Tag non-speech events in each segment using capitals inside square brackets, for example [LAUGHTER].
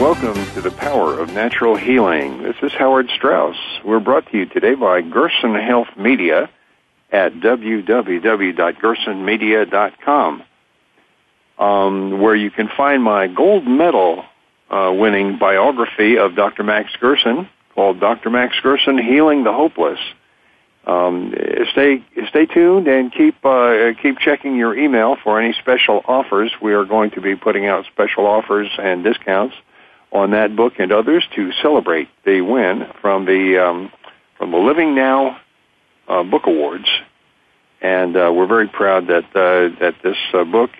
Welcome to the Power of Natural Healing. This is Howard Strauss. We're brought to you today by Gerson Health Media at www.gersonmedia.com, um, where you can find my gold medal uh, winning biography of Dr. Max Gerson called Dr. Max Gerson Healing the Hopeless. Um, stay stay tuned and keep uh, keep checking your email for any special offers. We are going to be putting out special offers and discounts on that book and others to celebrate the win from the um, from the Living Now uh, Book Awards, and uh, we're very proud that uh, that this uh, book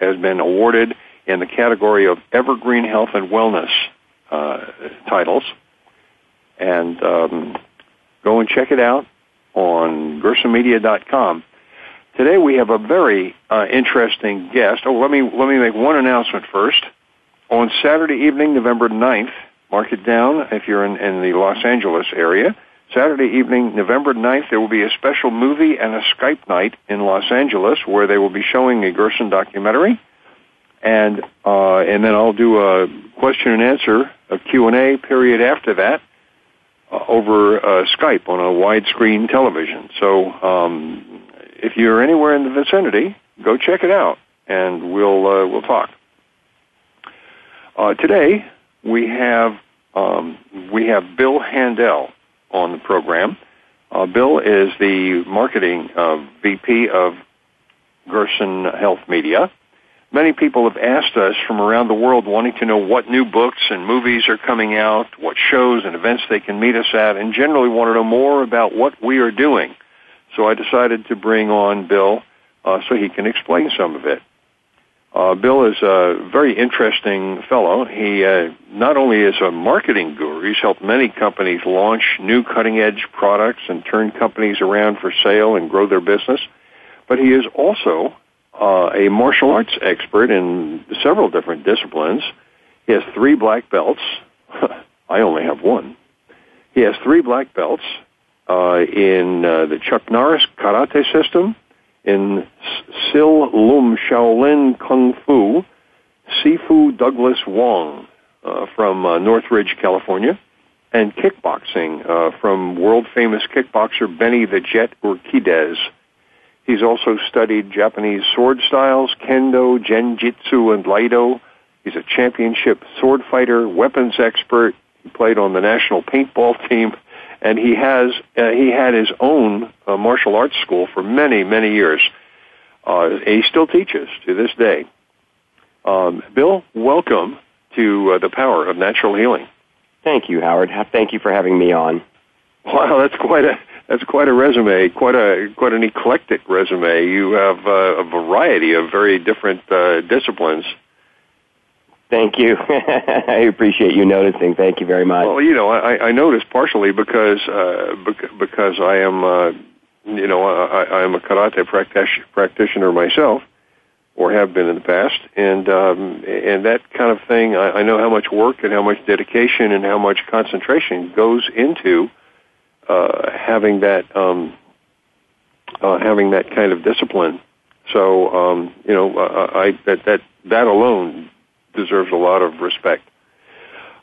has been awarded in the category of Evergreen Health and Wellness uh, titles. And um, go and check it out on GersonMedia.com. Today we have a very uh, interesting guest. Oh, let me let me make one announcement first on Saturday evening, November 9th, mark it down if you're in, in the Los Angeles area. Saturday evening, November 9th, there will be a special movie and a Skype night in Los Angeles where they will be showing a Gerson documentary. And, uh, and then I'll do a question and answer, a Q&A period after that uh, over uh, Skype on a widescreen television. So, um, if you're anywhere in the vicinity, go check it out and we'll, uh, we'll talk. Uh, today we have um, we have Bill Handel on the program. Uh, Bill is the marketing uh, VP of Gerson Health Media. Many people have asked us from around the world wanting to know what new books and movies are coming out, what shows and events they can meet us at, and generally want to know more about what we are doing. So I decided to bring on Bill uh, so he can explain some of it. Uh, Bill is a very interesting fellow. He uh, not only is a marketing guru, he's helped many companies launch new cutting edge products and turn companies around for sale and grow their business, but he is also uh, a martial arts expert in several different disciplines. He has three black belts. [LAUGHS] I only have one. He has three black belts uh, in uh, the Chuck Norris karate system, in Sil Lum Shaolin Kung Fu, Sifu Douglas Wong uh, from uh, Northridge, California, and kickboxing uh, from world famous kickboxer Benny the Jet Urquidez. He's also studied Japanese sword styles, kendo, kenjutsu, and iaido. He's a championship sword fighter, weapons expert. He played on the national paintball [LAUGHS] team and he has uh, he had his own uh, martial arts school for many many years. Uh, he still teaches to this day. Um, Bill, welcome to uh, the power of natural healing. Thank you, Howard. Thank you for having me on. Wow, that's quite a that's quite a resume, quite a quite an eclectic resume. You have uh, a variety of very different uh, disciplines Thank you. [LAUGHS] I appreciate you noticing. Thank you very much. Well, you know, I, I noticed partially because uh, because I am, uh, you know, I, I am a karate practitioner myself, or have been in the past, and um, and that kind of thing. I, I know how much work and how much dedication and how much concentration goes into uh, having that um, uh, having that kind of discipline. So, um, you know, I, I that that that alone deserves a lot of respect.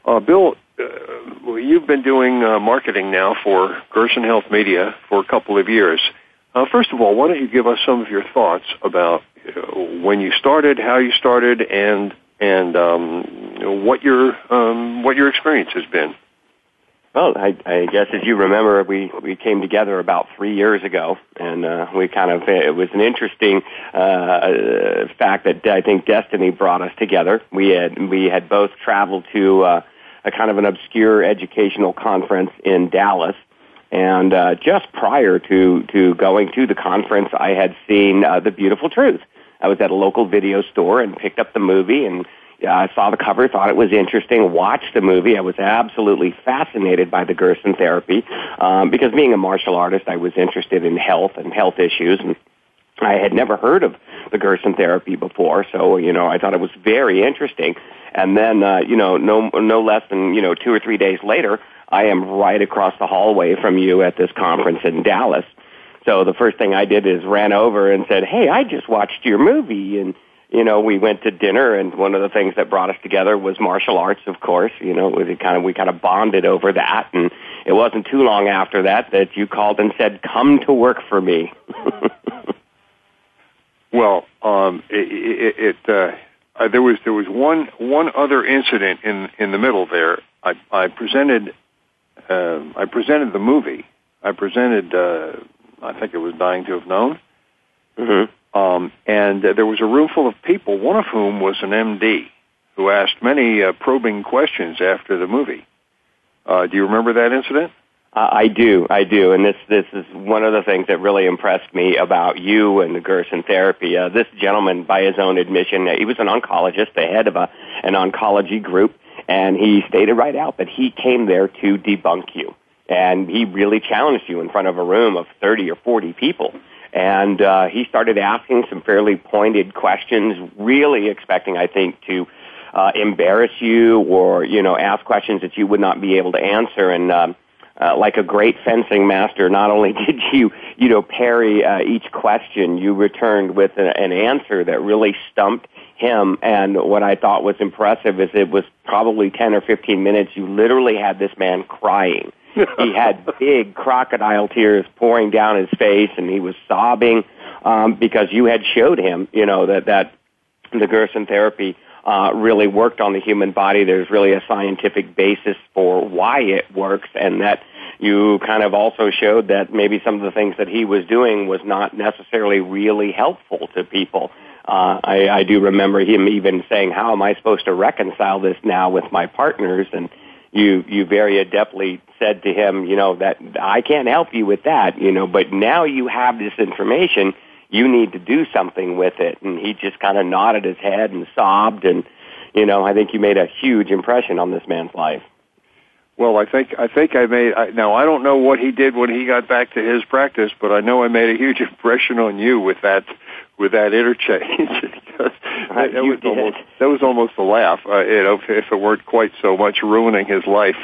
Uh, Bill, uh, you've been doing uh, marketing now for Gerson Health Media for a couple of years. Uh, first of all, why don't you give us some of your thoughts about uh, when you started, how you started, and and um, what your um, what your experience has been? Well, I, I guess as you remember, we we came together about three years ago, and uh, we kind of it was an interesting uh, fact that I think destiny brought us together. We had we had both traveled to uh, a kind of an obscure educational conference in Dallas and uh, just prior to to going to the conference, I had seen uh, The Beautiful Truth. I was at a local video store and picked up the movie and I saw the cover, thought it was interesting, watched the movie. I was absolutely fascinated by the Gerson therapy um, because being a martial artist, I was interested in health and health issues and I had never heard of the Gerson therapy before, so you know I thought it was very interesting. And then uh, you know no no less than you know two or three days later, I am right across the hallway from you at this conference in Dallas. So the first thing I did is ran over and said, "Hey, I just watched your movie." And you know, we went to dinner, and one of the things that brought us together was martial arts, of course. You know, we kind of we kind of bonded over that, and it wasn't too long after that that you called and said, "Come to work for me." [LAUGHS] well, um, it, it, it uh, uh, there was there was one one other incident in in the middle there. I, I presented uh, I presented the movie. I presented, uh, I think it was Dying to Have Known. Mm-hmm. Um, and uh, there was a room full of people, one of whom was an MD who asked many uh, probing questions after the movie. Uh, do you remember that incident? Uh, I do, I do, and this this is one of the things that really impressed me about you and the Gerson therapy. Uh, this gentleman, by his own admission, he was an oncologist, the head of a an oncology group, and he stated right out that he came there to debunk you. And he really challenged you in front of a room of 30 or 40 people. And uh, he started asking some fairly pointed questions, really expecting, I think, to uh, embarrass you or, you know, ask questions that you would not be able to answer. And um, uh, like a great fencing master, not only [LAUGHS] did you, you know, parry uh, each question, you returned with a, an answer that really stumped him. And what I thought was impressive is it was probably 10 or 15 minutes. You literally had this man crying. he had [LAUGHS] big crocodile tears pouring down his face and he was sobbing, um, because you had showed him, you know, that, that the Gerson therapy, uh, really worked on the human body. There's really a scientific basis for why it works and that you kind of also showed that maybe some of the things that he was doing was not necessarily really helpful to people. Uh, I, I do remember him even saying, "How am I supposed to reconcile this now with my partners?" And you you very adeptly said to him, you know, that I can't help you with that, you know, but now you have this information, you need to do something with it. And he just kind of nodded his head and sobbed, and you know, I think you made a huge impression on this man's life. Well, I think I think I made. I, now I don't know what he did when he got back to his practice, but I know I made a huge [LAUGHS] impression on you with that with that interchange. that, that was almost that was almost a laugh. Uh, you know, if, if it weren't quite so much ruining his life,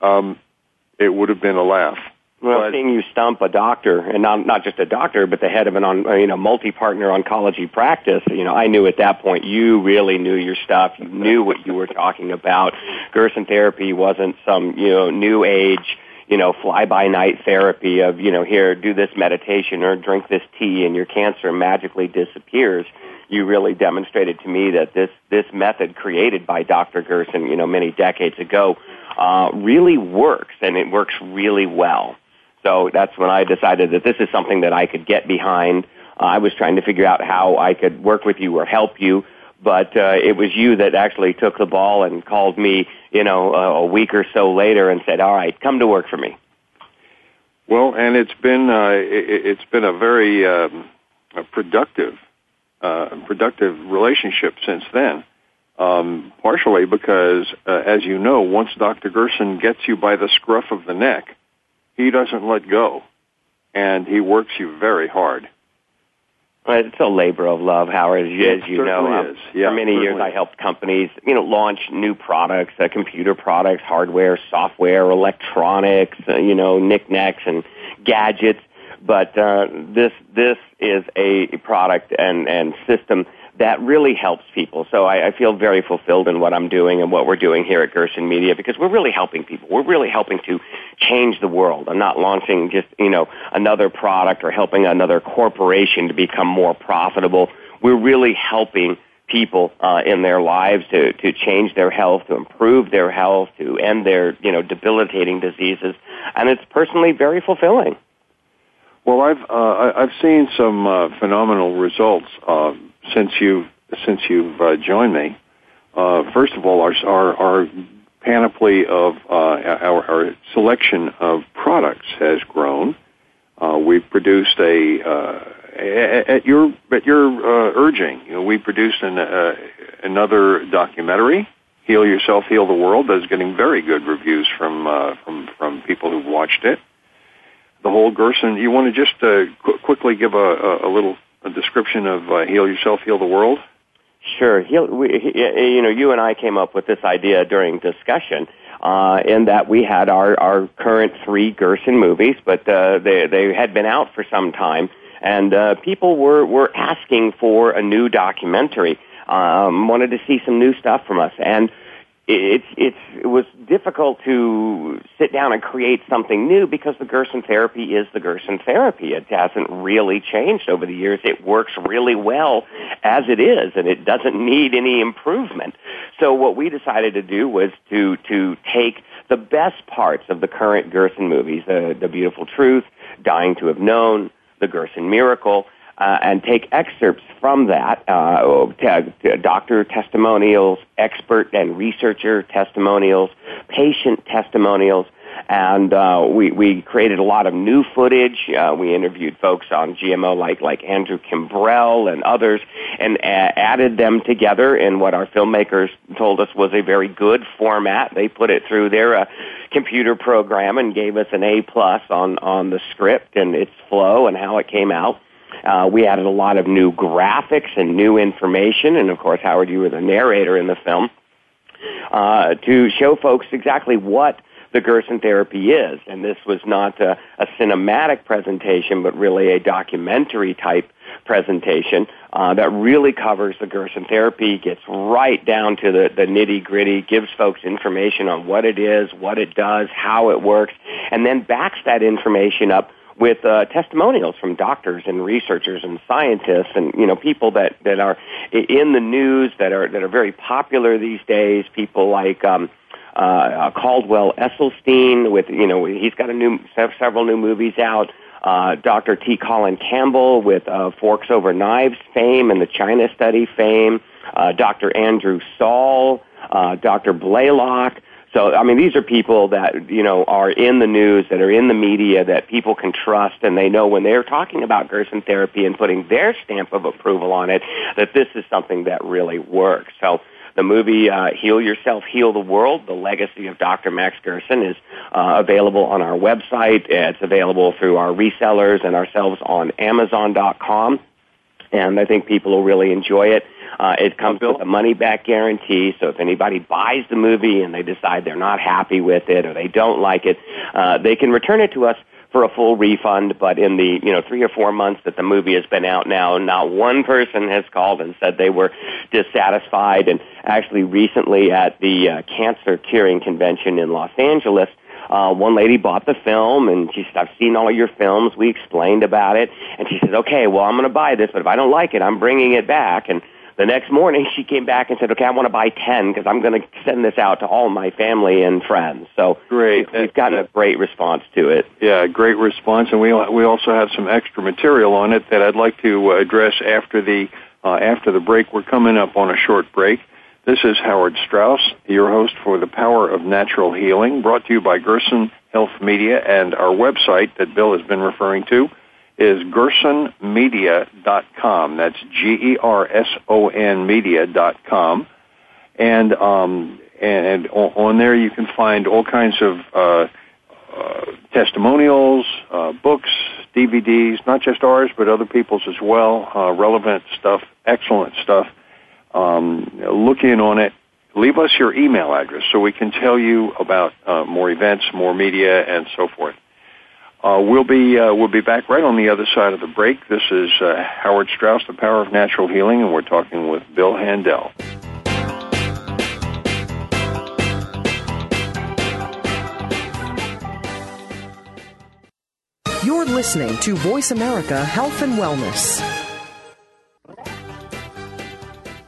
um, it would have been a laugh. Well, but, seeing you stump a doctor, and not not just a doctor, but the head of an on, you know multi-partner oncology practice, you know, I knew at that point you really knew your stuff. You knew what you were talking about. Gerson therapy wasn't some you know new age you know, fly by night therapy of, you know, here, do this meditation or drink this tea and your cancer magically disappears. You really demonstrated to me that this, this method created by Dr. Gerson, you know, many decades ago, uh, really works and it works really well. So that's when I decided that this is something that I could get behind. Uh, I was trying to figure out how I could work with you or help you but uh, it was you that actually took the ball and called me, you know, a, a week or so later and said, "All right, come to work for me." Well, and it's been uh, it, it's been a very um, a productive uh, productive relationship since then. Um, partially because, uh, as you know, once Dr. Gerson gets you by the scruff of the neck, he doesn't let go, and he works you very hard. It's a labor of love, Howard, as you, as you know. Um, yeah, for many years, I helped companies, you know, launch new products, uh, computer products, hardware, software, electronics, uh, you know, knickknacks and gadgets. But uh, this this is a product and and system that really helps people. So I, I feel very fulfilled in what I'm doing and what we're doing here at Gerson Media because we're really helping people. We're really helping to change the world. I'm not launching just, you know, another product or helping another corporation to become more profitable. We're really helping people uh, in their lives to, to change their health, to improve their health, to end their, you know, debilitating diseases. And it's personally very fulfilling. Well, I've uh, I've seen some uh, phenomenal results uh, since you since you've uh, joined me. Uh, first of all, our our, our panoply of uh, our, our selection of products has grown. Uh, we've produced a uh, at your at your uh, urging. You know, we produced an, another documentary, "Heal Yourself, Heal the World," that's getting very good reviews from from from people who've watched it the whole Gerson. You want to just uh, qu- quickly give a, a, a little a description of uh, Heal Yourself, Heal the World? Sure. Heal, we, he, you know, you and I came up with this idea during discussion. Uh, in that we had our, our current three Gerson movies, but uh, they they had been out for some time, and uh, people were were asking for a new documentary. Um, wanted to see some new stuff from us, and it's it's it was difficult to sit down and create something new because the Gerson therapy is the Gerson therapy. It hasn't really changed over the years. It works really well as it is, and it doesn't need any improvement. So what we decided to do was to to take the best parts of the current Gerson movies, the the Beautiful Truth, Dying to Have Known, the Gerson Miracle, uh, and take excerpts from that, uh, to, to doctor testimonials, expert and researcher testimonials, patient testimonials, and uh, we we created a lot of new footage. Uh, we interviewed folks on GMO like like Andrew Kimbrell and others, and a- added them together in what our filmmakers told us was a very good format. They put it through their uh, computer program and gave us an A plus on on the script and its flow and how it came out. Uh, we added a lot of new graphics and new information, and of course, Howard, you were the narrator in the film, uh, to show folks exactly what the Gerson therapy is. And this was not a, a cinematic presentation, but really a documentary type presentation uh, that really covers the Gerson therapy, gets right down to the, the nitty gritty, gives folks information on what it is, what it does, how it works, and then backs that information up with uh, testimonials from doctors and researchers and scientists and you know people that that are in the news that are that are very popular these days. People like. Um, uh, Caldwell Esselstyn with, you know, he's got a new, several new movies out. Uh, Dr. T. Colin Campbell with uh, Forks Over Knives fame and the China Study fame. Uh, Dr. Andrew Saul, uh, Dr. Blaylock, so, I mean, these are people that, you know, are in the news, that are in the media, that people can trust, and they know when they're talking about Gerson therapy and putting their stamp of approval on it, that this is something that really works. So, the movie uh, Heal Yourself, Heal the World, The Legacy of Dr. Max Gerson is uh, available on our website. It's available through our resellers and ourselves on Amazon.com. And I think people will really enjoy it. Uh, it comes with a money back guarantee, so if anybody buys the movie and they decide they're not happy with it or they don't like it, uh, they can return it to us for a full refund, but in the, you know, three or four months that the movie has been out now, not one person has called and said they were dissatisfied. And actually recently at the uh, Cancer Curing Convention in Los Angeles, uh, one lady bought the film and she said, I've seen all your films. We explained about it. And she said, okay, well, I'm going to buy this, but if I don't like it, I'm bringing it back. And the next morning, [LAUGHS] she came back and said, "Okay, I want to buy ten because I'm going to send this out to all my family and friends." So great, we've gotten a great response to it. Yeah, great response, and we we also have some extra material on it that I'd like to uh, address after the uh, after the break. We're coming up on a short break. This is Howard Strauss, your host for The Power of Natural Healing, brought to you by Gerson Health Media and our website that Bill has been referring to is gersonmedia.com. That's G-E-R-S-O-N media.com. And, um, and on there you can find all kinds of, uh, uh, testimonials, uh, books, DVDs, not just ours, but other people's as well, uh, relevant stuff, excellent stuff. Um, look in on it. Leave us your email address so we can tell you about uh, more events, more media, and so forth. Uh, we'll be uh, we'll be back right on the other side of the break. This is uh, Howard Strauss, The Power of Natural Healing, and we're talking with Bill Handel. You're listening to Voice America Health and Wellness.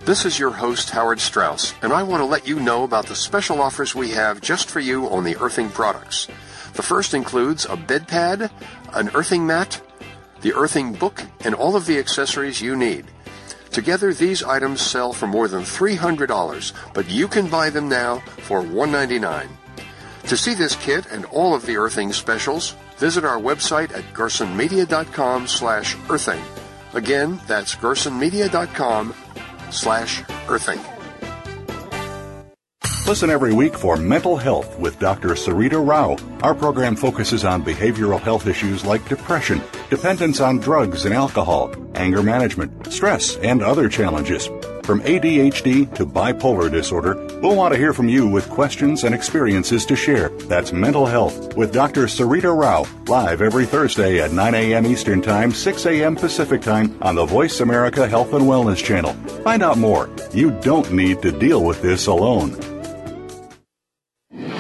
This is your host, Howard Strauss, and I want to let you know about the special offers we have just for you on the earthing products. The first includes a bed pad, an earthing mat, the earthing book, and all of the accessories you need. Together, these items sell for more than $300, but you can buy them now for 199. To see this kit and all of the earthing specials, visit our website at gersonmedia.com slash earthing. Again, that's gersonmedia.com slash earthing. Listen every week for Mental Health with Dr. Sarita Rao. Our program focuses on behavioral health issues like depression, dependence on drugs and alcohol, anger management, stress, and other challenges. From ADHD to bipolar disorder, we'll want to hear from you with questions and experiences to share. That's Mental Health with Dr. Sarita Rao, live every Thursday at 9 a.m. Eastern Time, 6 a.m. Pacific Time on the Voice America Health and Wellness Channel. Find out more. You don't need to deal with this alone.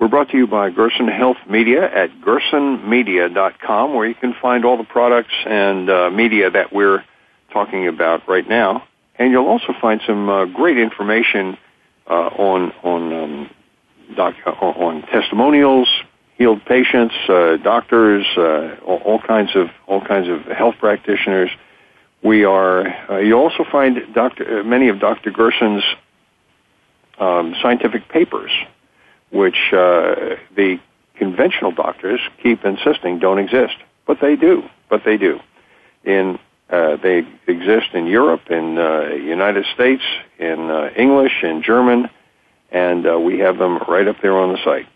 We're brought to you by Gerson Health Media at gersonmedia.com, where you can find all the products and uh, media that we're talking about right now. And you'll also find some uh, great information uh, on on um, doc, uh, on testimonials, healed patients, uh, doctors, uh, all, all kinds of all kinds of health practitioners. We are. you also find Dr. many of Dr. Gerson's um, scientific papers which uh, the conventional doctors keep insisting don't exist, but they do. But they do. In uh, they exist in Europe, in uh, United States, in uh, English, in German, and uh, we have them right up there on the site.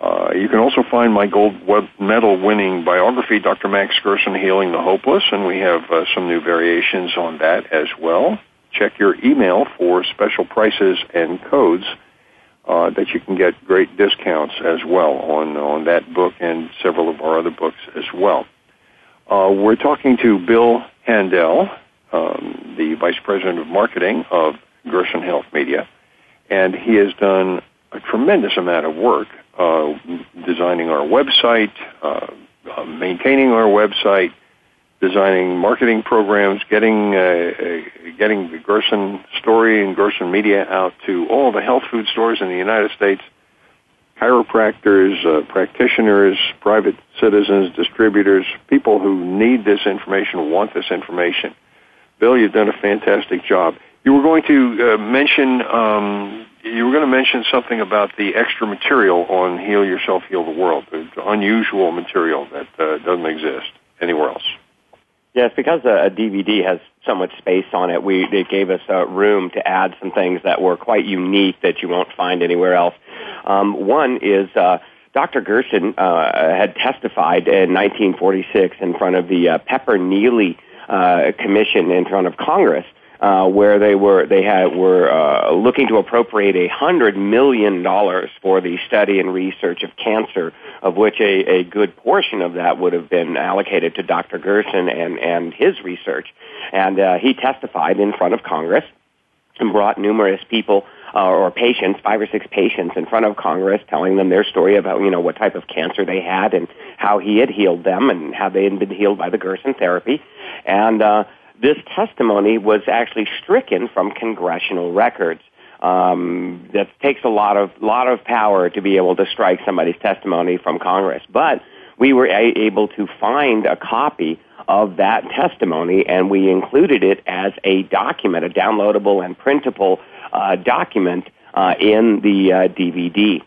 Uh, you can also find my gold medal winning biography, Dr. Max Gerson, Healing the Hopeless, and we have uh, some new variations on that as well. Check your email for special prices and codes uh, that you can get great discounts as well on on that book and several of our other books as well. Uh, we're talking to Bill Handel, um, the Vice President of Marketing of Gerson Health Media, and he has done a tremendous amount of work uh, designing our website, uh, uh, maintaining our website, designing marketing programs, getting uh, uh, getting the Gerson story and Gerson media out to all the health food stores in the United States, chiropractors, uh, practitioners, private citizens, distributors, people who need this information, want this information. Bill, you've done a fantastic job. You were going to uh, mention um, you were going to mention something about the extra material on Heal Yourself, Heal the World, the unusual material that uh, doesn't exist anywhere else. Yes, because a, DVD has so much space on it, we it gave us uh, room to add some things that were quite unique that you won't find anywhere else. Um, one is uh, Dr. Gerson uh, had testified in 1946 in front of the uh, Pepper Neely uh, Commission in front of Congress uh, where they were they had were uh, looking to appropriate a hundred million dollars for the study and research of cancer, of which a, a good portion of that would have been allocated to Dr. Gerson and and his research. And uh, he testified in front of Congress and brought numerous people uh, or patients, five or six patients, in front of Congress, telling them their story about you know what type of cancer they had and how he had healed them and how they had been healed by the Gerson therapy, and. Uh, this testimony was actually stricken from congressional records. Um, that takes a lot of lot of power to be able to strike somebody's testimony from Congress. But we were a- able to find a copy of that testimony, and we included it as a document, a downloadable and printable uh, document uh, in the uh, DVD.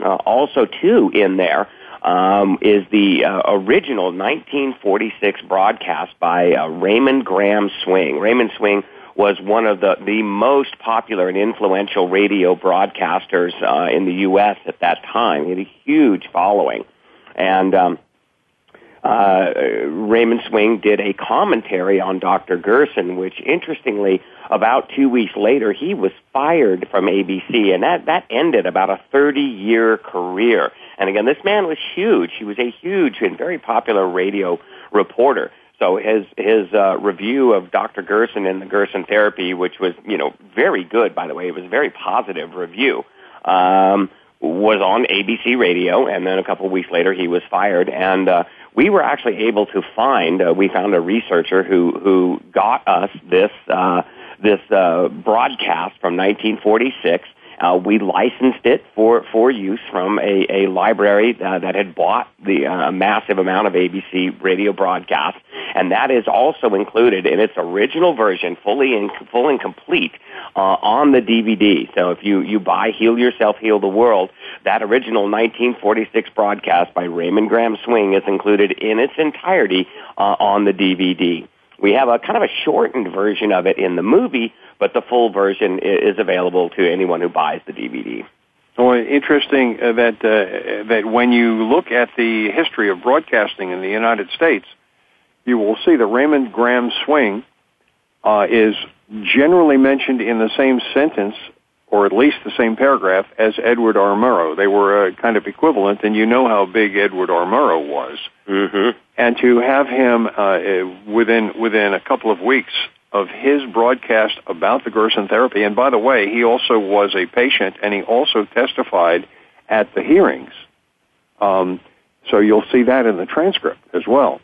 Uh, also, too, in there um, is the uh, original 1946 broadcast by uh, Raymond Graham Swing. Raymond Swing was one of the, the most popular and influential radio broadcasters uh, in the U.S. at that time. He had a huge following. And um, uh, Raymond Swing did a commentary on Dr. Gerson, which interestingly, about two weeks later, he was fired from ABC, and that, that ended about a 30 year career. And again, this man was huge. He was a huge and very popular radio reporter. So his his uh, review of Dr. Gerson and the Gerson therapy, which was you know very good, by the way, it was a very positive review. Um, was on ABC radio, and then a couple of weeks later he was fired. And uh, we were actually able to find uh, we found a researcher who who got us this uh, this uh, broadcast from 1946 uh, we licensed it for, for use from a, a library uh, that had bought the uh, massive amount of ABC radio broadcasts, and that is also included in its original version, fully and full and complete, uh, on the DVD. So if you you buy "Heal Yourself, Heal the World," that original 1946 broadcast by Raymond Graham Swing is included in its entirety uh, on the DVD. We have a kind of a shortened version of it in the movie, but the full version is available to anyone who buys the DVD. Well, interesting that uh, that when you look at the history of broadcasting in the United States, you will see that Raymond Graham Swing uh, is generally mentioned in the same sentence, or at least the same paragraph, as Edward R. Murrow. They were uh, kind of equivalent, and you know how big Edward R. Murrow was. Mm-hmm. And to have him uh, within within a couple of weeks of his broadcast about the Gerson therapy. And by the way, he also was a patient and he also testified at the hearings. Um, so you'll see that in the transcript as well.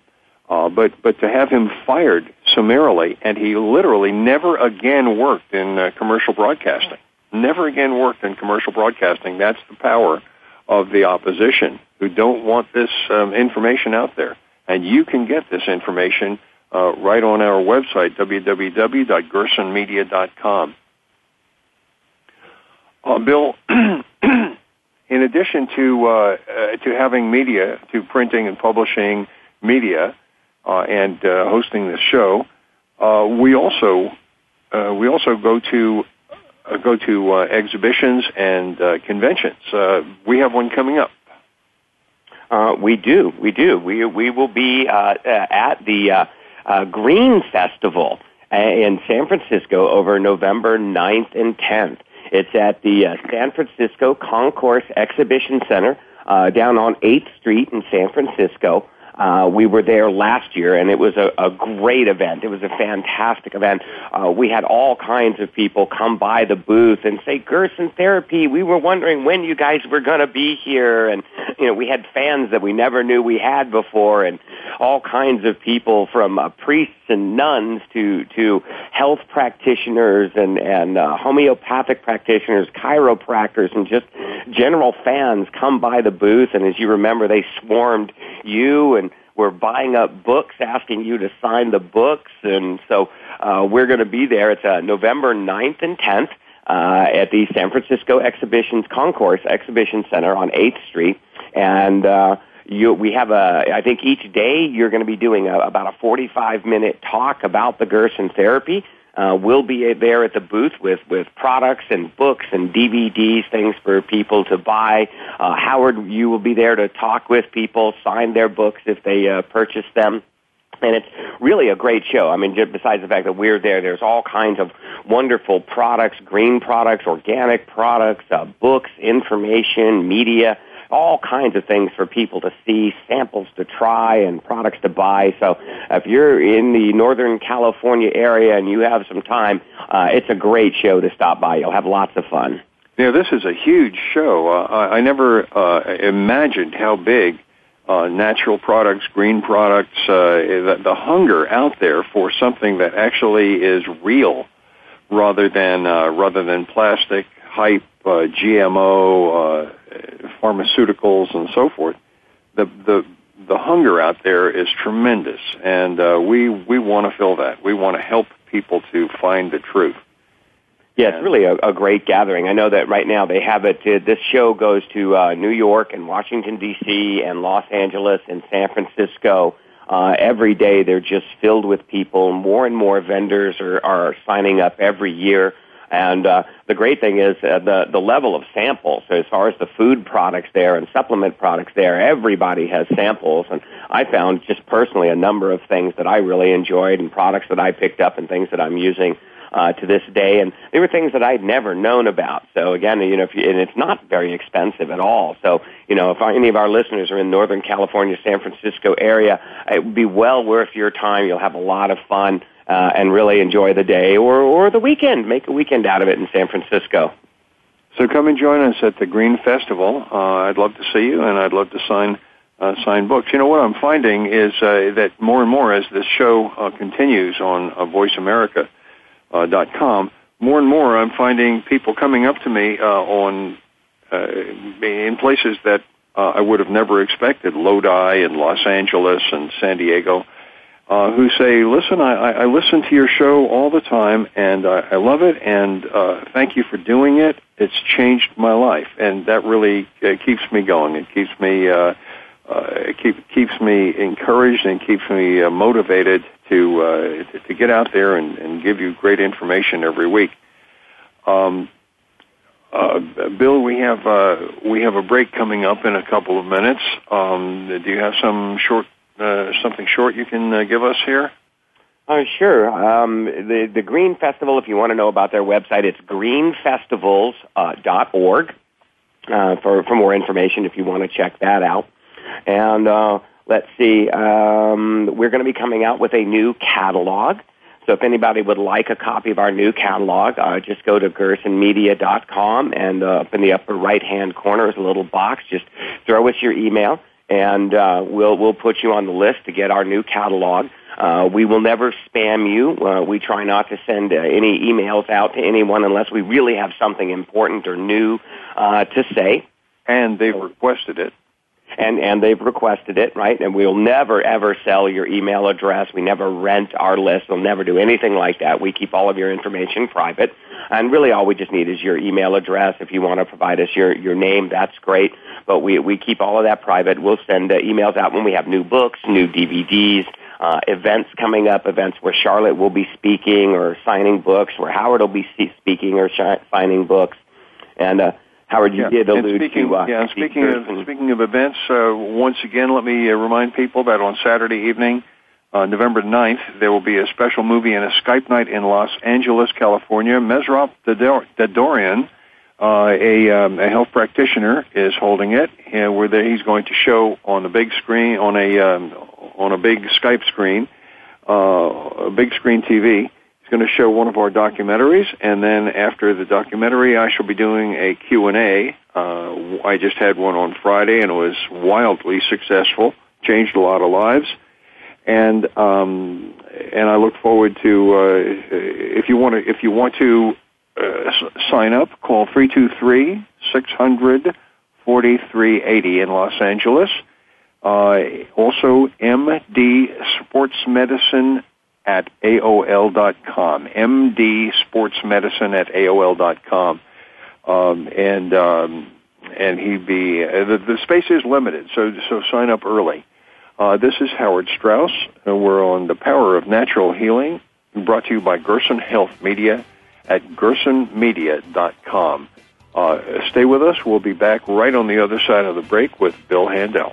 Uh, but but to have him fired summarily, and he literally never again worked in uh, commercial broadcasting. Never again worked in commercial broadcasting. That's the power of the opposition who don't want this um, information out there. And you can get this information uh, right on our website, www.gersonmedia.com. Uh, Bill, [CLEARS THROAT] in addition to uh, uh, to having media, to printing and publishing media, Uh, and uh, hosting this show, uh, we also uh, we also go to go to exhibitions and conventions. we have one coming up. we do, we do. We we will be at the uh, Green Festival uh, in San Francisco over November 9th and 10th. It's at the uh, San Francisco Concourse Exhibition Center uh, down on 8th Street in San Francisco. Uh, we were there last year, and it was a, a great event. It was a fantastic event. Uh, we had all kinds of people come by the booth and say, Gerson Therapy, we were wondering when you guys were going to be here. And, you know, we had fans that we never knew we had before, and all kinds of people from uh, priests and nuns to, to health practitioners and, and uh, homeopathic practitioners, chiropractors, and just general fans come by the booth. And as you remember, they swarmed you and we're buying up books, asking you to sign the books, and so uh, we're going to be there. It's uh, November 9th and 10th uh, at the San Francisco Exhibitions Concourse Exhibition Center on 8th Street, and uh, you, we have a, I think each day you're going to be doing a, about a 45 minute talk about the Gerson therapy. Uh, we'll be there at the booth with, with products and books and DVDs, things for people to buy. Uh, Howard, you will be there to talk with people, sign their books if they uh, purchase them. and it's really a great show. I mean, besides the fact that we're there, there's all kinds of wonderful products, green products, organic products, uh, books, information, media, all kinds of things for people to see, samples to try, and products to buy. So if you're in the Northern California area and you have some time, uh, it's a great show to stop by. You'll have lots of fun. Yeah, this is a huge show. Uh, I, I never uh, imagined how big uh, natural products, green products, uh, the, the hunger out there for something that actually is real, rather than uh, rather than plastic hype, uh, GMO, uh, pharmaceuticals, and so forth. The the the hunger out there is tremendous, and uh, we we want to fill that. We want to help people to find the truth. Yeah, it's really a, a great gathering. I know that right now they have it. Uh, this show goes to uh, New York and Washington D.C. and Los Angeles and San Francisco. Uh, every day they're just filled with people. More and more vendors are, are signing up every year. And uh, the great thing is uh, the the level of samples. So as far as the food products there and supplement products there, everybody has samples. And I found just personally a number of things that I really enjoyed and products that I picked up and things that I'm using uh, to this day, and they were things that I'd never known about. So again, you know, if you, and it's not very expensive at all. So you know, if any of our listeners are in Northern California, San Francisco area, it would be well worth your time. You'll have a lot of fun uh, and really enjoy the day or or the weekend. Make a weekend out of it in San Francisco. So come and join us at the Green Festival. Uh, I'd love to see you, and I'd love to sign uh, sign books. You know what I'm finding is uh, that more and more as this show uh, continues on uh, Voice America, uh, dot com, more and more I'm finding people coming up to me uh, on uh, in places that uh, I would have never expected, Lodi and Los Angeles and San Diego, uh, who say, "Listen, I, I listen to your show all the time, and I, I love it, and uh, thank you for doing it. It's changed my life, and that really uh, keeps me going. It keeps me." Uh, uh, it keep, keeps me encouraged and keeps me uh, motivated to uh, to get out there and, and give you great information every week. Um, uh, Bill, we have uh, we have a break coming up in a couple of minutes. Um, do you have some short uh, something short you can uh, give us here? Uh, sure. Um, the the Green Festival. If you want to know about their website, it's greenfestivals.org. Uh, uh, for for more information, if you want to check that out. And uh, let's see, um, we're going to be coming out with a new catalog. So if anybody would like a copy of our new catalog, uh, just go to gersonmedia.com and uh, up in the upper right-hand corner is a little box. Just throw us your email and uh, we'll, we'll put you on the list to get our new catalog. Uh, we will never spam you. Uh, we try not to send uh, any emails out to anyone unless we really have something important or new uh, to say. And they've requested it and and they've requested it, right? And we'll never ever sell your email address. We never rent our list. We'll never do anything like that. We keep all of your information private, and really all we just need is your email address. If you want to provide us your your name, that's great. But we we keep all of that private. We'll send uh, emails out when we have new books, new DVDs. Uh, events coming up, events where Charlotte will be speaking or signing books, where Howard will be speaking or sh- signing books, and uh, Howard, you yeah. did allude speaking, to. Uh, yeah, speaking of speaking of events, uh, once again, let me uh, remind people that on Saturday evening, uh, November 9th, there will be a special movie and a Skype night in Los Angeles, California. Mesrop Dadorian, uh, a, um, a health practitioner, is holding it, and where he's going to show on a big screen on a um, on a big Skype screen, uh, a big screen TV He's going to show one of our documentaries, and then after the documentary, I shall be doing a Q&A. Uh, I just had one on Friday, and it was wildly successful, changed a lot of lives. And um, and I look forward to uh, if you want to if you want to uh, sign up, call three two three six hundred forty three eighty in Los Angeles. Uh, also, MD Sports Medicine at AOL.com. MD Sports Medicine at AOL.com. Um, and, um, and he'd be, uh, the, the space is limited, so, so sign up early. Uh, this is Howard Strauss, and we're on The Power of Natural Healing, brought to you by Gerson Health Media at gersonmedia.com. Uh, stay with us. We'll be back right on the other side of the break with Bill Handel.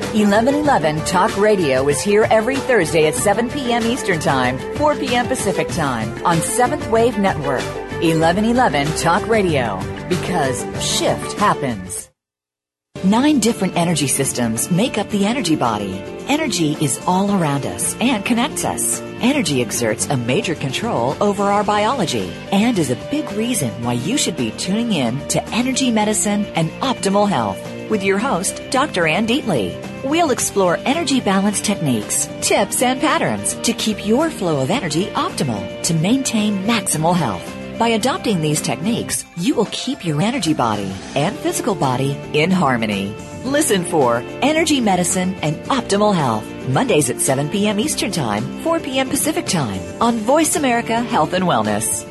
1111 Talk Radio is here every Thursday at 7 p.m. Eastern Time, 4 p.m. Pacific Time on Seventh Wave Network. 1111 Talk Radio, because shift happens. Nine different energy systems make up the energy body. Energy is all around us and connects us. Energy exerts a major control over our biology and is a big reason why you should be tuning in to Energy Medicine and Optimal Health with your host, Dr. Ann Dietly. We'll explore energy balance techniques, tips, and patterns to keep your flow of energy optimal to maintain maximal health. By adopting these techniques, you will keep your energy body and physical body in harmony. Listen for Energy Medicine and Optimal Health, Mondays at 7 p.m. Eastern Time, 4 p.m. Pacific Time on Voice America Health and Wellness.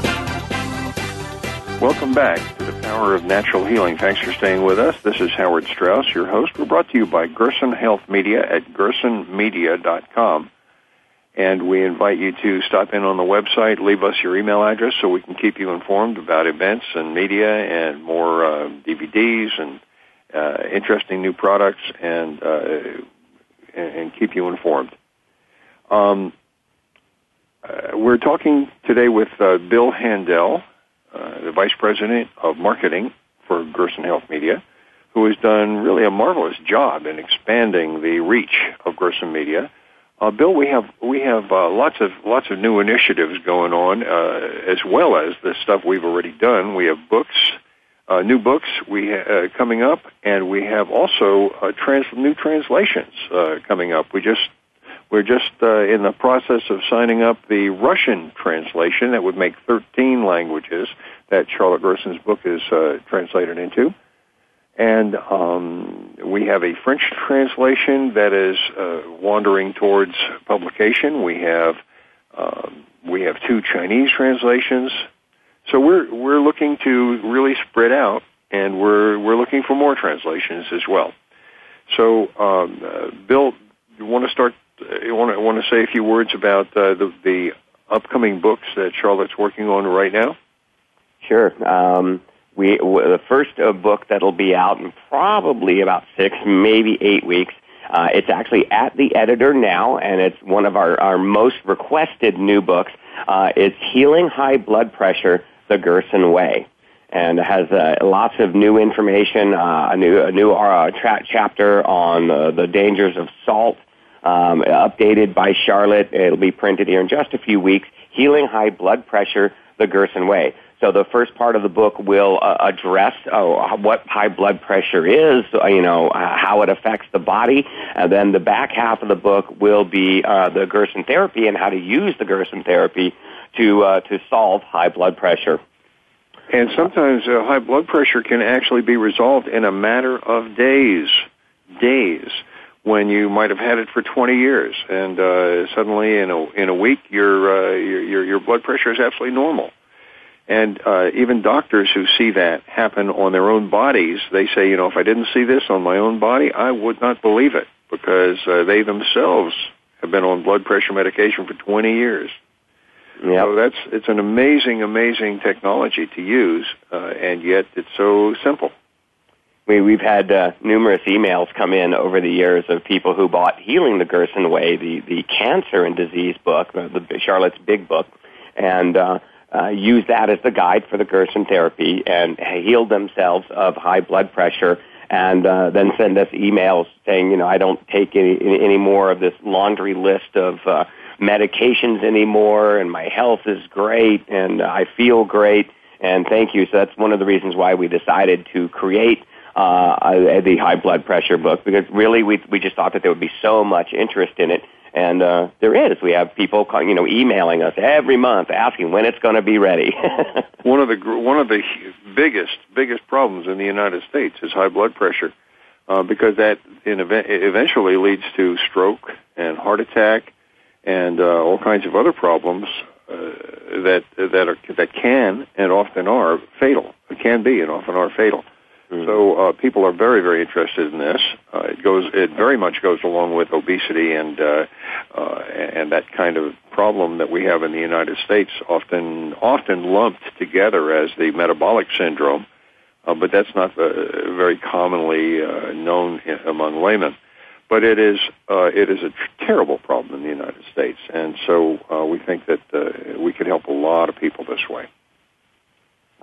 Welcome back to the Power of Natural Healing. Thanks for staying with us. This is Howard Strauss, your host. We're brought to you by Gerson Health Media at gersonmedia.com. And we invite you to stop in on the website, leave us your email address so we can keep you informed about events and media and more uh, DVDs and uh, interesting new products and, uh, and keep you informed. Um, uh, we're talking today with uh, Bill Handel uh, the Vice President of Marketing for Gerson Health Media, who has done really a marvelous job in expanding the reach of Gerson Media. Uh, Bill, we have we have uh, lots of lots of new initiatives going on, uh, as well as the stuff we've already done. We have books, uh, new books we ha- uh, coming up, and we have also uh, trans- new translations coming up. We just we're just uh, in the process of signing up the Russian translation that would make 13 languages that Charlotte Gerson's book is uh, translated into. And um, we have a French translation that is uh, wandering towards publication. We have um, we have two Chinese translations. So we're we're looking to really spread out, and we're we're looking for more translations as well. So, um, uh, Bill, you want to start you want to want to say a few words about uh, the the upcoming books that Charlotte's working on right now? Sure. Um, we w- the first uh, book that'll be out in probably about six, maybe eight weeks. Uh, it's actually at the editor now, and it's one of our, our most requested new books. Uh, it's Healing High Blood Pressure the Gerson Way. And it has uh, lots of new information, uh, a new, a new uh, tra- chapter on uh, the dangers of salt, um, updated by Charlotte. It'll be printed here in just a few weeks. Healing High Blood Pressure the Gerson Way. So the first part of the book will uh, address uh, what high blood pressure is, uh, you know, uh, how it affects the body, and then the back half of the book will be uh, the Gerson therapy and how to use the Gerson therapy to uh, to solve high blood pressure. And sometimes high blood pressure can actually be resolved in a matter of days. Days when you might have had it for 20 years, and uh, suddenly in a in a week your, uh, your your your blood pressure is absolutely normal. And uh, even doctors who see that happen on their own bodies, they say, you know, if I didn't see this on my own body, I would not believe it because uh, they themselves have been on blood pressure medication for 20 years. Yep. So that's it's an amazing, amazing technology to use, uh, and yet it's so simple. We, we've had uh, numerous emails come in over the years of people who bought Healing the Gerson Way, the, the cancer and disease book, the, the Charlotte's big book, and uh, uh, used that as the guide for the Gerson therapy and healed themselves of high blood pressure and uh, then send us emails saying, you know, I don't take any, any more of this laundry list of uh, medications anymore, and my health is great, and I feel great, and thank you. So that's one of the reasons why we decided to create uh, the high blood pressure book because really we we just thought that there would be so much interest in it, and uh, there is. We have people, call, you know, emailing us every month asking when it's going to be ready. [LAUGHS] one of the one of the biggest biggest problems in the United States is high blood pressure, uh, because that in event, eventually leads to stroke and heart attack and uh, all kinds of other problems uh, that that are that can and often are fatal. Can be and often are fatal. Mm-hmm. So uh, people are very very interested in this. Uh, it goes it very much goes along with obesity and uh, uh, and that kind of problem that we have in the United States, often often lumped together as the metabolic syndrome. Uh, but that's not uh, very commonly uh, known among laymen but it is uh, it is a terrible problem in the United States, and so uh, we think that uh, we could help a lot of people this way.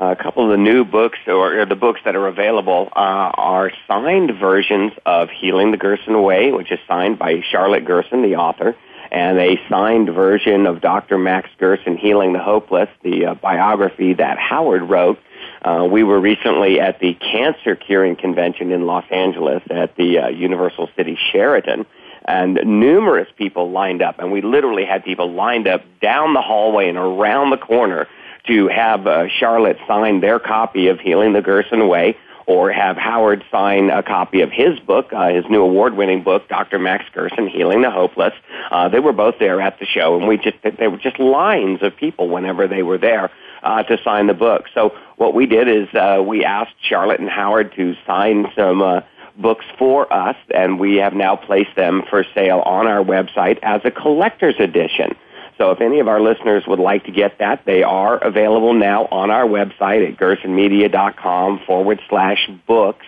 A couple of the new books, or, the books that are available, uh, are signed versions of Healing the Gerson Way, which is signed by Charlotte Gerson, the author, and a signed version of Dr. Max Gerson, Healing the Hopeless, the uh, biography that Howard wrote uh, we were recently at the Cancer Curing Convention in Los Angeles at the uh, Universal City Sheraton, and numerous people lined up, and we literally had people lined up down the hallway and around the corner to have uh, Charlotte sign their copy of Healing the Gerson Way or have Howard sign a copy of his book, uh, his new award-winning book, Dr. Max Gerson, Healing the Hopeless. Uh, they were both there at the show, and we just they were just lines of people whenever they were there uh, to sign the book. So what we did is uh, we asked Charlotte and Howard to sign some uh, books for us, and we have now placed them for sale on our website as a collector's edition. So if any of our listeners would like to get that, they are available now on our website at gersonmedia.com forward slash books.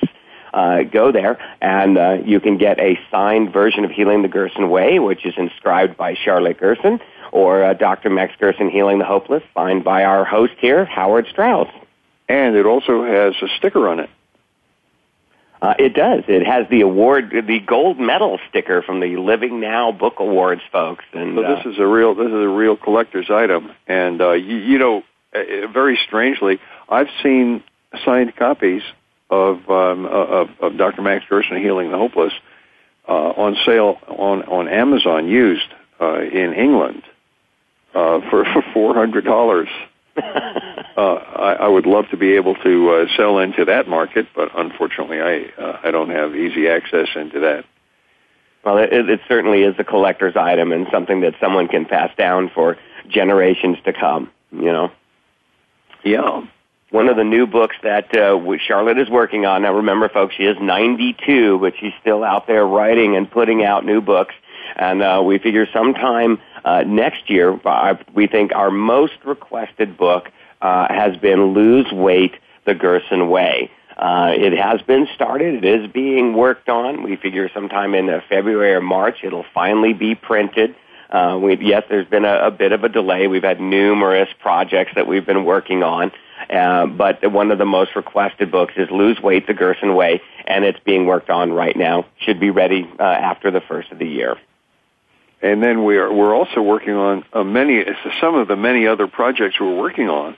Uh, go there and uh, you can get a signed version of Healing the Gerson Way, which is inscribed by Charlotte Gerson or uh, Dr. Max Gerson Healing the Hopeless, signed by our host here, Howard Strauss. And it also has a sticker on it. Uh, it does. It has the award, the gold medal sticker from the Living Now Book Awards, folks. And so this uh, is a real, this is a real collector's item. And uh, you, you know, uh, very strangely, I've seen signed copies of um, of, of Dr. Max Gerson Healing the Hopeless uh, on sale on on Amazon used uh, in England uh, for [LAUGHS] for four hundred dollars. [LAUGHS] uh, I, I would love to be able to uh, sell into that market, but unfortunately, I uh, I don't have easy access into that. Well, it, it certainly is a collector's item and something that someone can pass down for generations to come. You know. Yeah. One of the new books that uh, Charlotte is working on. Now, remember, folks, she is 92, but she's still out there writing and putting out new books. And uh, we figure sometime uh, next year, uh, we think our most requested book uh, has been Lose Weight the Gerson Way. Uh, it has been started. It is being worked on. We figure sometime in uh, February or March it'll finally be printed. Uh, we, yes, there's been a, a bit of a delay. We've had numerous projects that we've been working on. Uh, but one of the most requested books is Lose Weight the Gerson Way, and it's being worked on right now. Should be ready uh, after the first of the year. And then we are we're also working on uh, many some of the many other projects we're working on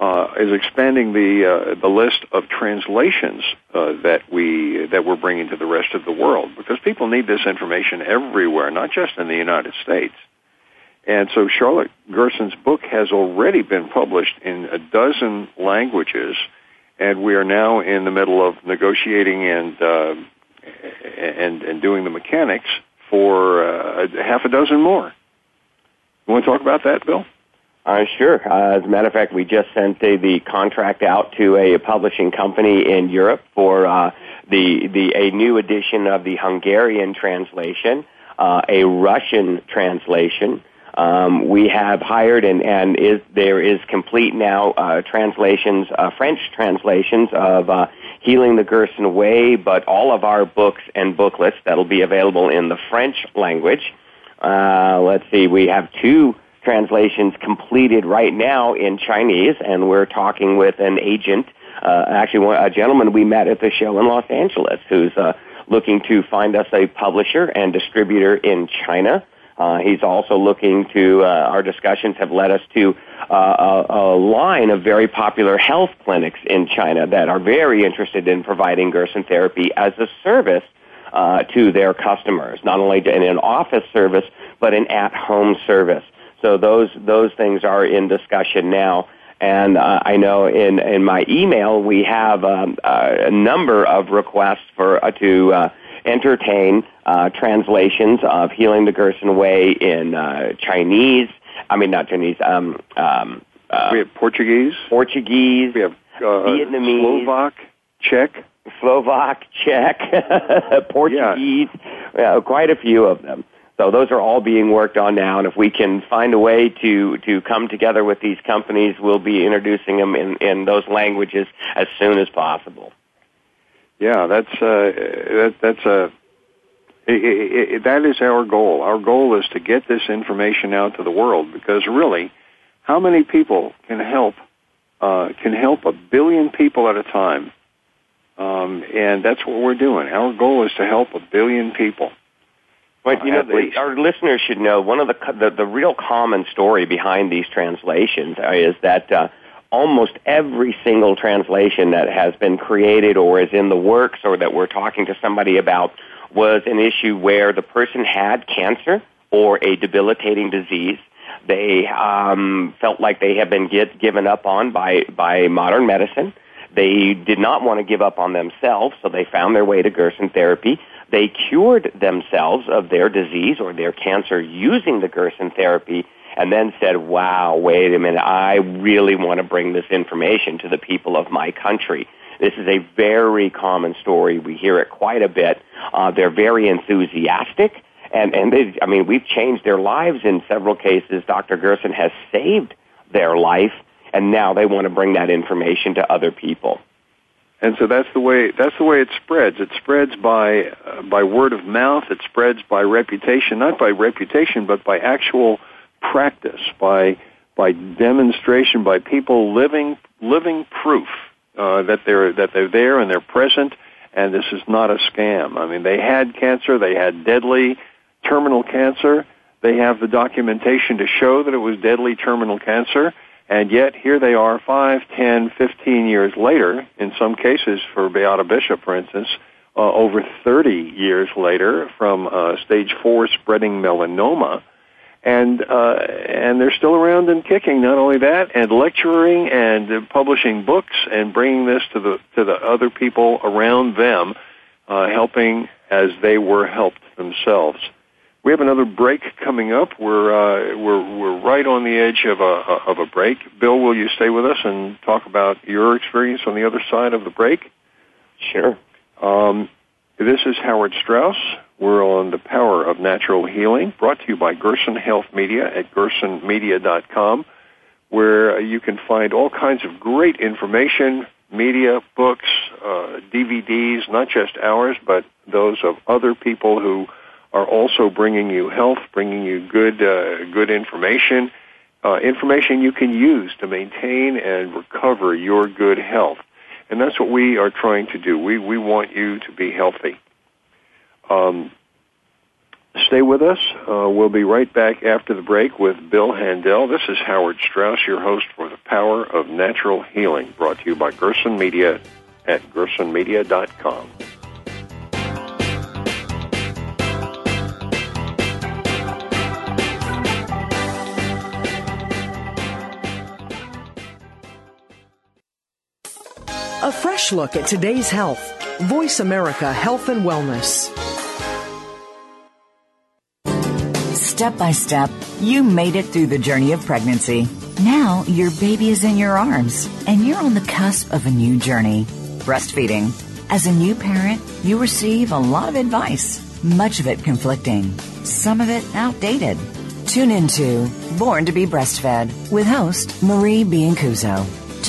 uh, is expanding the uh, the list of translations uh, that we that we're bringing to the rest of the world because people need this information everywhere, not just in the United States. And so Charlotte Gerson's book has already been published in a dozen languages, and we are now in the middle of negotiating and uh, and and doing the mechanics for uh, half a dozen more. You want to talk about that, Bill? Uh, sure. Uh, as a matter of fact, we just sent the, contract out to a publishing company in Europe for uh, the the a new edition of the Hungarian translation, uh, a Russian translation. Um, we have hired and and is there is complete now uh, translations, uh, French translations of uh, Healing the Gerson Way, but all of our books and booklets that'll be available in the French language. Uh, let's see, we have two translations completed right now in Chinese, and we're talking with an agent, uh, actually a gentleman we met at the show in Los Angeles, who's uh, looking to find us a publisher and distributor in China. Uh, he's also looking to, uh, our discussions have led us to uh, a, a, line of very popular health clinics in China that are very interested in providing Gerson therapy as a service uh, to their customers, not only in an office service, but an at-home service. So those those things are in discussion now. And uh, I know in in my email we have um, uh, a number of requests for uh, to uh, entertain uh, translations of Healing the Gerson Way in uh, Chinese. I mean, not Chinese. Um, um, we have Portuguese. Portuguese. We have Vietnamese. Slovak. Czech. Slovak, Czech, [LAUGHS] Portuguese. Yeah. quite a few of them. So those are all being worked on now, and if we can find a way to to come together with these companies, we'll be introducing them in in those languages as soon as possible. Yeah, that's uh, that, that's a that is our goal. Our goal is to get this information out to the world because really, how many people can help uh, can help a billion people at a time? Um, and that's what we're doing. Our goal is to help a billion people. But you know, the, our listeners should know one of the, the the real common story behind these translations is that uh, almost every single translation that has been created or is in the works or that we're talking to somebody about was an issue where the person had cancer or a debilitating disease. They um, felt like they had been get, given up on by by modern medicine. They did not want to give up on themselves, so they found their way to Gerson therapy they cured themselves of their disease or their cancer using the Gerson therapy and then said, wow, wait a minute, I really want to bring this information to the people of my country. This is a very common story. We hear it quite a bit. Uh, they're very enthusiastic. And, and they, I mean, we've changed their lives in several cases. Dr. Gerson has saved their life, and now they want to bring that information to other people and so that's the way that's the way it spreads. It spreads by uh, by word of mouth. It spreads by reputation, not by reputation, but by actual practice, by by demonstration, by people living living proof uh, that they're that they're there and they're present, and this is not a scam. I mean, they had cancer, they had deadly terminal cancer. They have the documentation to show that it was deadly terminal cancer and yet here they are five, ten, fifteen years later, in some cases for Beata Bishop, for instance, uh, over 30 years later from uh, stage four spreading melanoma. And, uh, and they're still around and kicking. Not only that, and lecturing and uh, publishing books and bringing this to the, to the other people around them, uh, helping as they were helped themselves. We have another break coming up. We're uh, we're we're right on the edge of a of a break. Bill, will you stay with us and talk about your experience on the other side of the break? Sure. Um, this is Howard Strauss. We're on the power of natural healing, brought to you by Gerson Health Media at gersonmedia.com, where you can find all kinds of great information, media, books, uh, DVDs, not just ours, but those of other people who are also bringing you health, bringing you good uh, good information, uh, information you can use to maintain and recover your good health. And that's what we are trying to do. We we want you to be healthy. Um, stay with us. Uh, we'll be right back after the break with Bill Handel. This is Howard Strauss, your host for the Power of Natural Healing, brought to you by Gerson Media at gersonmedia.com. fresh look at today's health. Voice America Health and Wellness. Step by step, you made it through the journey of pregnancy Now your baby is in your arms and you're on the cusp of a new journey breastfeeding. As a new parent, you receive a lot of advice, much of it conflicting, some of it outdated. Tune into Born to be Breastfed with host Marie Biancuzzo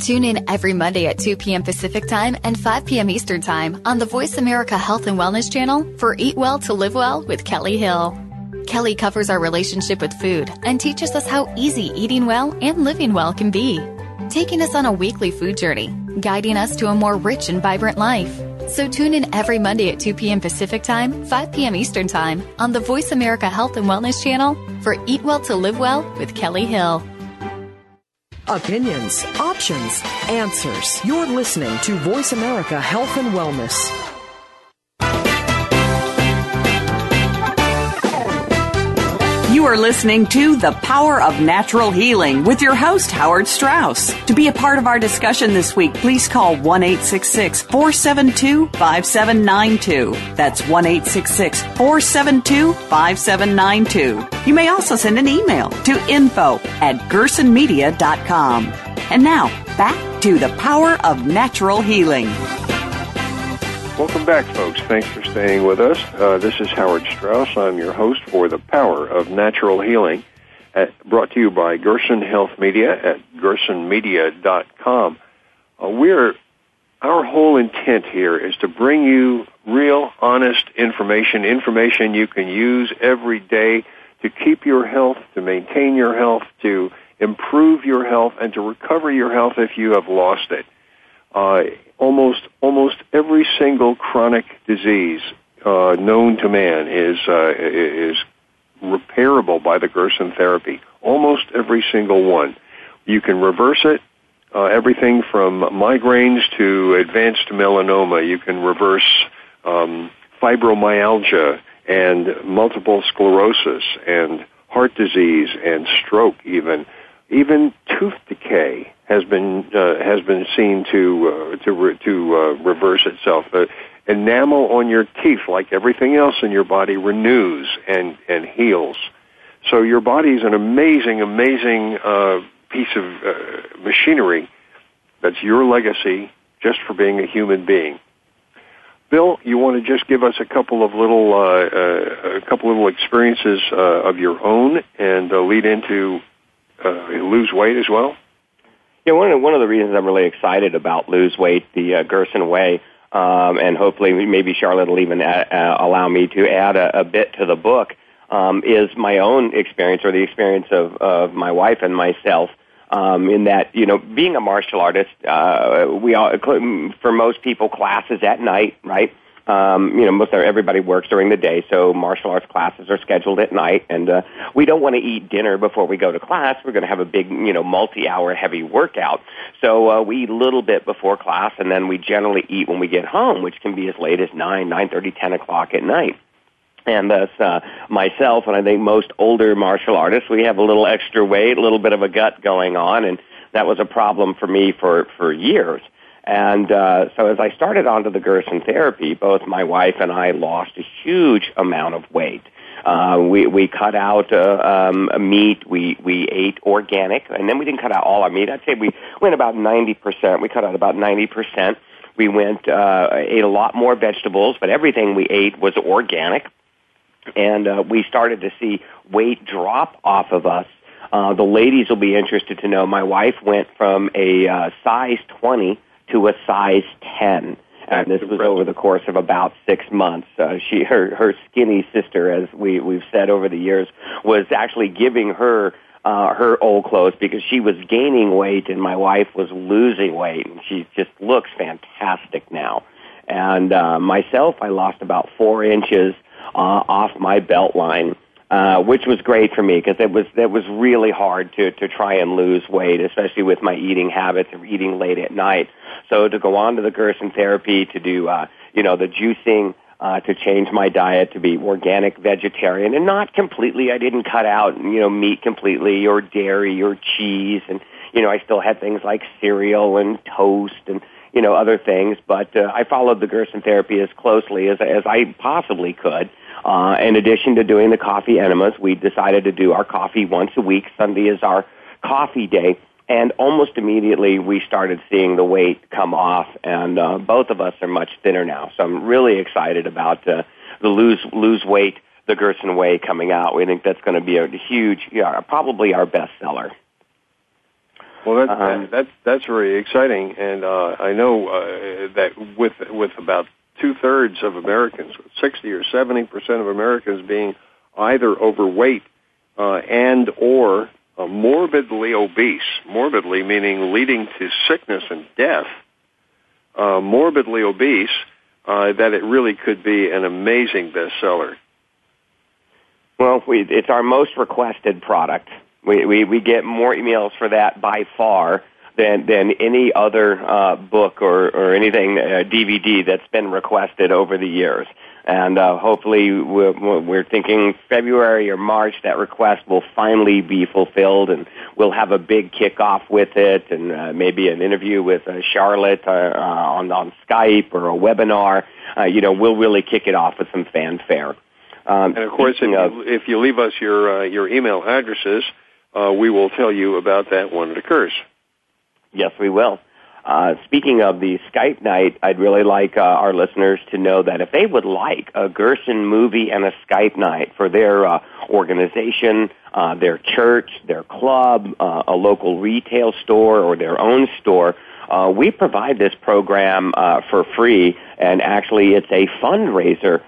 Tune in every Monday at 2 p.m. Pacific Time and 5 p.m. Eastern Time on the Voice America Health and Wellness Channel for Eat Well to Live Well with Kelly Hill. Kelly covers our relationship with food and teaches us how easy eating well and living well can be, taking us on a weekly food journey, guiding us to a more rich and vibrant life. So tune in every Monday at 2 p.m. Pacific Time, 5 p.m. Eastern Time on the Voice America Health and Wellness Channel for Eat Well to Live Well with Kelly Hill. Opinions, answers. You're listening to Voice America Health and Wellness. You are listening to The Power of Natural Healing with your host, Howard Strauss. To be a part of our discussion this week, please call 1 472 5792. That's 1 472 5792. You may also send an email to info at gersonmedia.com. And now, back to The Power of Natural Healing. Welcome back, folks. Thanks for staying with us. Uh, this is Howard Strauss. I'm your host for The Power of Natural Healing, at, brought to you by Gerson Health Media at gersonmedia.com. Uh, we're, our whole intent here is to bring you real, honest information, information you can use every day to keep your health, to maintain your health, to improve your health, and to recover your health if you have lost it. Uh, almost almost every single chronic disease uh, known to man is uh, is repairable by the Gerson therapy. Almost every single one. You can reverse it. Uh, everything from migraines to advanced melanoma. You can reverse um, fibromyalgia and multiple sclerosis and heart disease and stroke even even tooth decay has been uh, has been seen to uh, to re- to uh, reverse itself. The enamel on your teeth, like everything else in your body, renews and and heals. So your body is an amazing, amazing uh, piece of uh, machinery. That's your legacy, just for being a human being. Bill, you want to just give us a couple of little uh, uh, a couple little experiences uh, of your own and uh, lead into uh, lose weight as well? Yeah, one of, one of the reasons I'm really excited about lose weight the uh, Gerson way, um, and hopefully maybe Charlotte will even add, uh, allow me to add a, a bit to the book, um, is my own experience or the experience of, of my wife and myself. Um, in that, you know, being a martial artist, uh, we all, for most people, classes at night, right? Um, you know, most everybody works during the day, so martial arts classes are scheduled at night, and uh, we don't want to eat dinner before we go to class. We're going to have a big, you know, multi-hour heavy workout. So uh, we eat a little bit before class, and then we generally eat when we get home, which can be as late as nine, nine thirty, ten o'clock at night. And thus, uh, myself and I think most older martial artists, we have a little extra weight, a little bit of a gut going on, and that was a problem for me for for years. And uh, so as I started onto the Gerson therapy, both my wife and I lost a huge amount of weight. Uh, we we cut out uh, um, meat. We we ate organic, and then we didn't cut out all our meat. I'd say we went about ninety percent. We cut out about ninety percent. We went uh, ate a lot more vegetables, but everything we ate was organic, and uh, we started to see weight drop off of us. Uh, the ladies will be interested to know my wife went from a uh, size twenty to a size 10. and this was over the course of about six months. Uh, she, her, her skinny sister, as we we've said over the years, was actually giving her uh, her old clothes because she was gaining weight and my wife was losing weight, and she just looks fantastic now. And uh, myself, I lost about four inches uh, off my belt line. Uh, which was great for me because it was that was really hard to to try and lose weight, especially with my eating habits of eating late at night. So to go on to the Gerson therapy to do uh, you know the juicing. Uh, to change my diet to be organic vegetarian and not completely. I didn't cut out, you know, meat completely or dairy or cheese, and you know, I still had things like cereal and toast and you know other things. But uh, I followed the Gerson therapy as closely as as I possibly could. Uh, in addition to doing the coffee enemas, we decided to do our coffee once a week. Sunday is our coffee day. And almost immediately we started seeing the weight come off and uh, both of us are much thinner now. So I'm really excited about uh, the lose, lose weight, the Gerson Way coming out. We think that's going to be a huge, yeah, probably our best seller. Well, that, uh-huh. that, that's that's very exciting, and uh, I know uh, that with with about two thirds of Americans, 60 or 70 percent of Americans being either overweight uh, and or uh, morbidly obese, morbidly meaning leading to sickness and death, uh, morbidly obese, uh, that it really could be an amazing bestseller. Well, we, it's our most requested product. We, we, we get more emails for that by far than than any other uh, book or or anything uh, DVD that's been requested over the years. And uh, hopefully, we're, we're thinking February or March that request will finally be fulfilled, and we'll have a big kickoff with it, and uh, maybe an interview with uh, Charlotte uh, uh, on on Skype or a webinar. Uh, you know, we'll really kick it off with some fanfare. Um, and of course, if, of, you, if you leave us your uh, your email addresses, uh, we will tell you about that when it occurs. Yes, we will. Uh, speaking of the Skype night, I'd really like uh, our listeners to know that if they would like a Gerson movie and a Skype night for their uh, organization, uh, their church, their club, uh, a local retail store, or their own store, uh, we provide this program for free, and actually, it's a fundraiser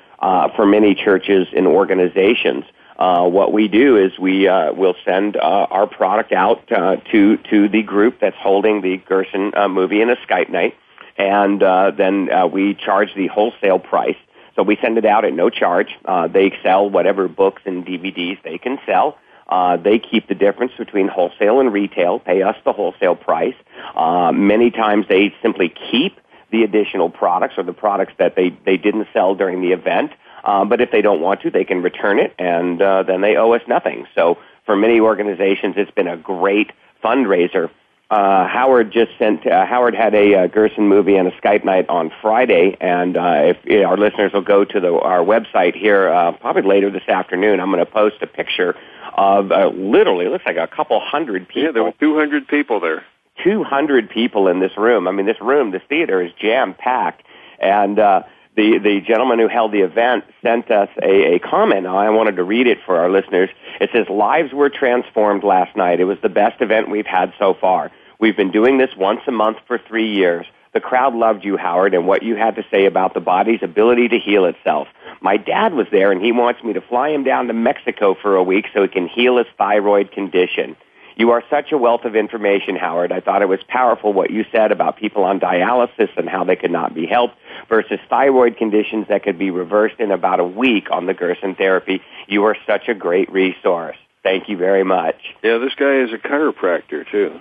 for many churches and organizations uh, what we do is we uh, will send uh, our product out uh, to to the group that's holding the Gerson uh, movie in a Skype night, and uh, then we charge the wholesale price. So we send it out at no charge. Uh, they sell whatever books and DVDs they can sell. Uh, they keep the difference between wholesale and retail, pay us the wholesale price. Uh, many times they simply keep the additional products or the products that they, they didn't sell during the event. Uh, but if they don't want to, they can return it, and uh, then they owe us nothing. So for many organizations, it's been a great fundraiser. Uh, Howard just sent. Uh, Howard had a uh, Gerson movie and a Skype night on Friday, and uh, if you know, our listeners will go to the, our website here, uh, probably later this afternoon, I'm going to post a picture of uh, literally it looks like a couple hundred people. Yeah, there were 200 people there. 200 people in this room. I mean, this room, this theater is jam packed, and uh, the, the gentleman who held the event sent us a, a comment. I wanted to read it for our listeners. It says, lives were transformed last night. It was the best event we've had so far. We've been doing this once a month for three years. The crowd loved you, Howard, and what you had to say about the body's ability to heal itself. My dad was there and he wants me to fly him down to Mexico for a week so he can heal his thyroid condition. You are such a wealth of information, Howard. I thought it was powerful what you said about people on dialysis and how they could not be helped versus thyroid conditions that could be reversed in about a week on the Gerson therapy. You are such a great resource. Thank you very much. Yeah, this guy is a chiropractor too.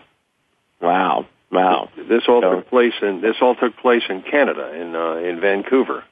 Wow. Wow. This all so, took place in this all took place in Canada in uh, in Vancouver.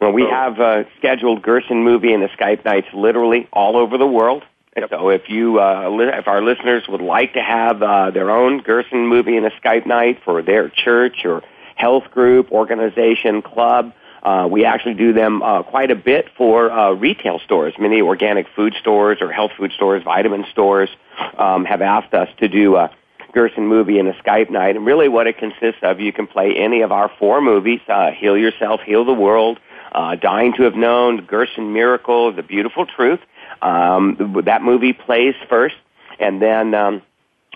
Well, we so, have uh, scheduled Gerson movie and the Skype nights literally all over the world. Yep. So if you, uh, if our listeners would like to have uh, their own Gerson movie and a Skype night for their church or health group, organization, club, uh, we actually do them uh, quite a bit for uh, retail stores. Many organic food stores or health food stores, vitamin stores um, have asked us to do a Gerson movie and a Skype night. And really, what it consists of, you can play any of our four movies: uh, Heal Yourself, Heal the World, uh, Dying to Have Known, Gerson Miracle, The Beautiful Truth. Um, that movie plays first, and then um,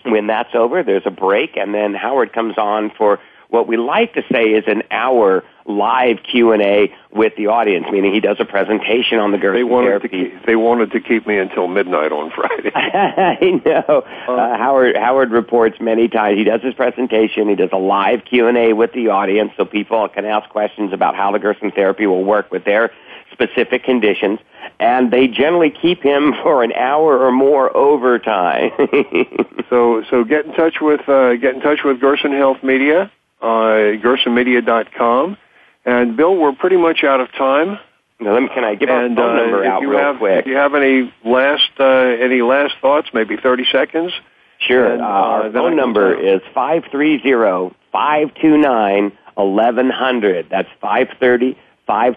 when that's over, there's a break, and then Howard comes on for what we like to say is an hour live Q&A with the audience, meaning he does a presentation on the Gerson they wanted therapy. To keep, they wanted to keep me until midnight on Friday. [LAUGHS] I know. Uh, Howard Howard reports many times. He does his presentation. He does a live Q and A with the audience, so people can ask questions about how the Gerson therapy will work with their specific conditions. And they generally keep him [LAUGHS] for an hour or more overtime. [LAUGHS] so so get in touch with uh, get in touch with Gerson Health Media, uh, GersonMedia.com. And Bill, we're pretty much out of time. Now, let me, can I give our phone uh, number out you real have, quick? If you have any last uh, any last thoughts, maybe thirty seconds. Sure. And, uh, uh, our then phone number tell. is five three zero five two nine eleven hundred. That's five thirty five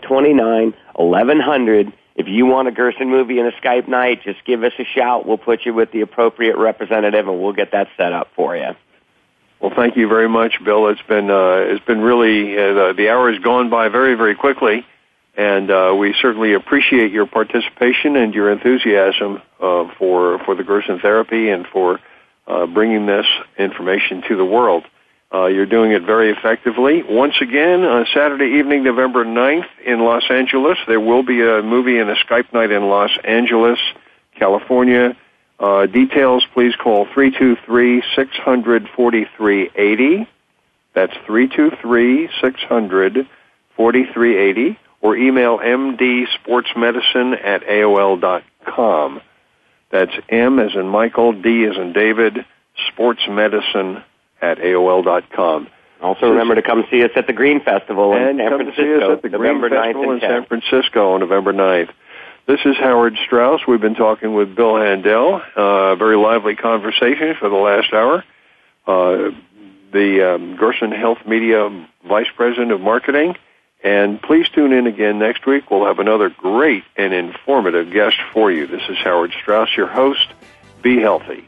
twenty nine eleven hundred. If you want a Gerson movie and a Skype night, just give us a shout. We'll put you with the appropriate representative, and we'll get that set up for you. Well, thank you very much, Bill. It's been uh, it's been really uh, the, the hour has gone by very very quickly, and uh, we certainly appreciate your participation and your enthusiasm uh, for for the Gerson therapy and for uh, bringing this information to the world. Uh, you're doing it very effectively. Once again, on Saturday evening, November 9th in Los Angeles, there will be a movie and a Skype night in Los Angeles, California. Uh, details, please call 323-600-4380. That's 323-600-4380 or email mdsportsmedicine at AOL dot com. That's M as in Michael, D as in David, sportsmedicine at AOL dot com. Also, remember to come see us at the Green Festival in And San come Francisco, see us at the November Green 9th Festival and in 10th. San Francisco on November 9th. This is Howard Strauss. We've been talking with Bill Handel. Uh, very lively conversation for the last hour. Uh, the um, Gerson Health Media Vice President of Marketing. And please tune in again next week. We'll have another great and informative guest for you. This is Howard Strauss, your host. Be healthy.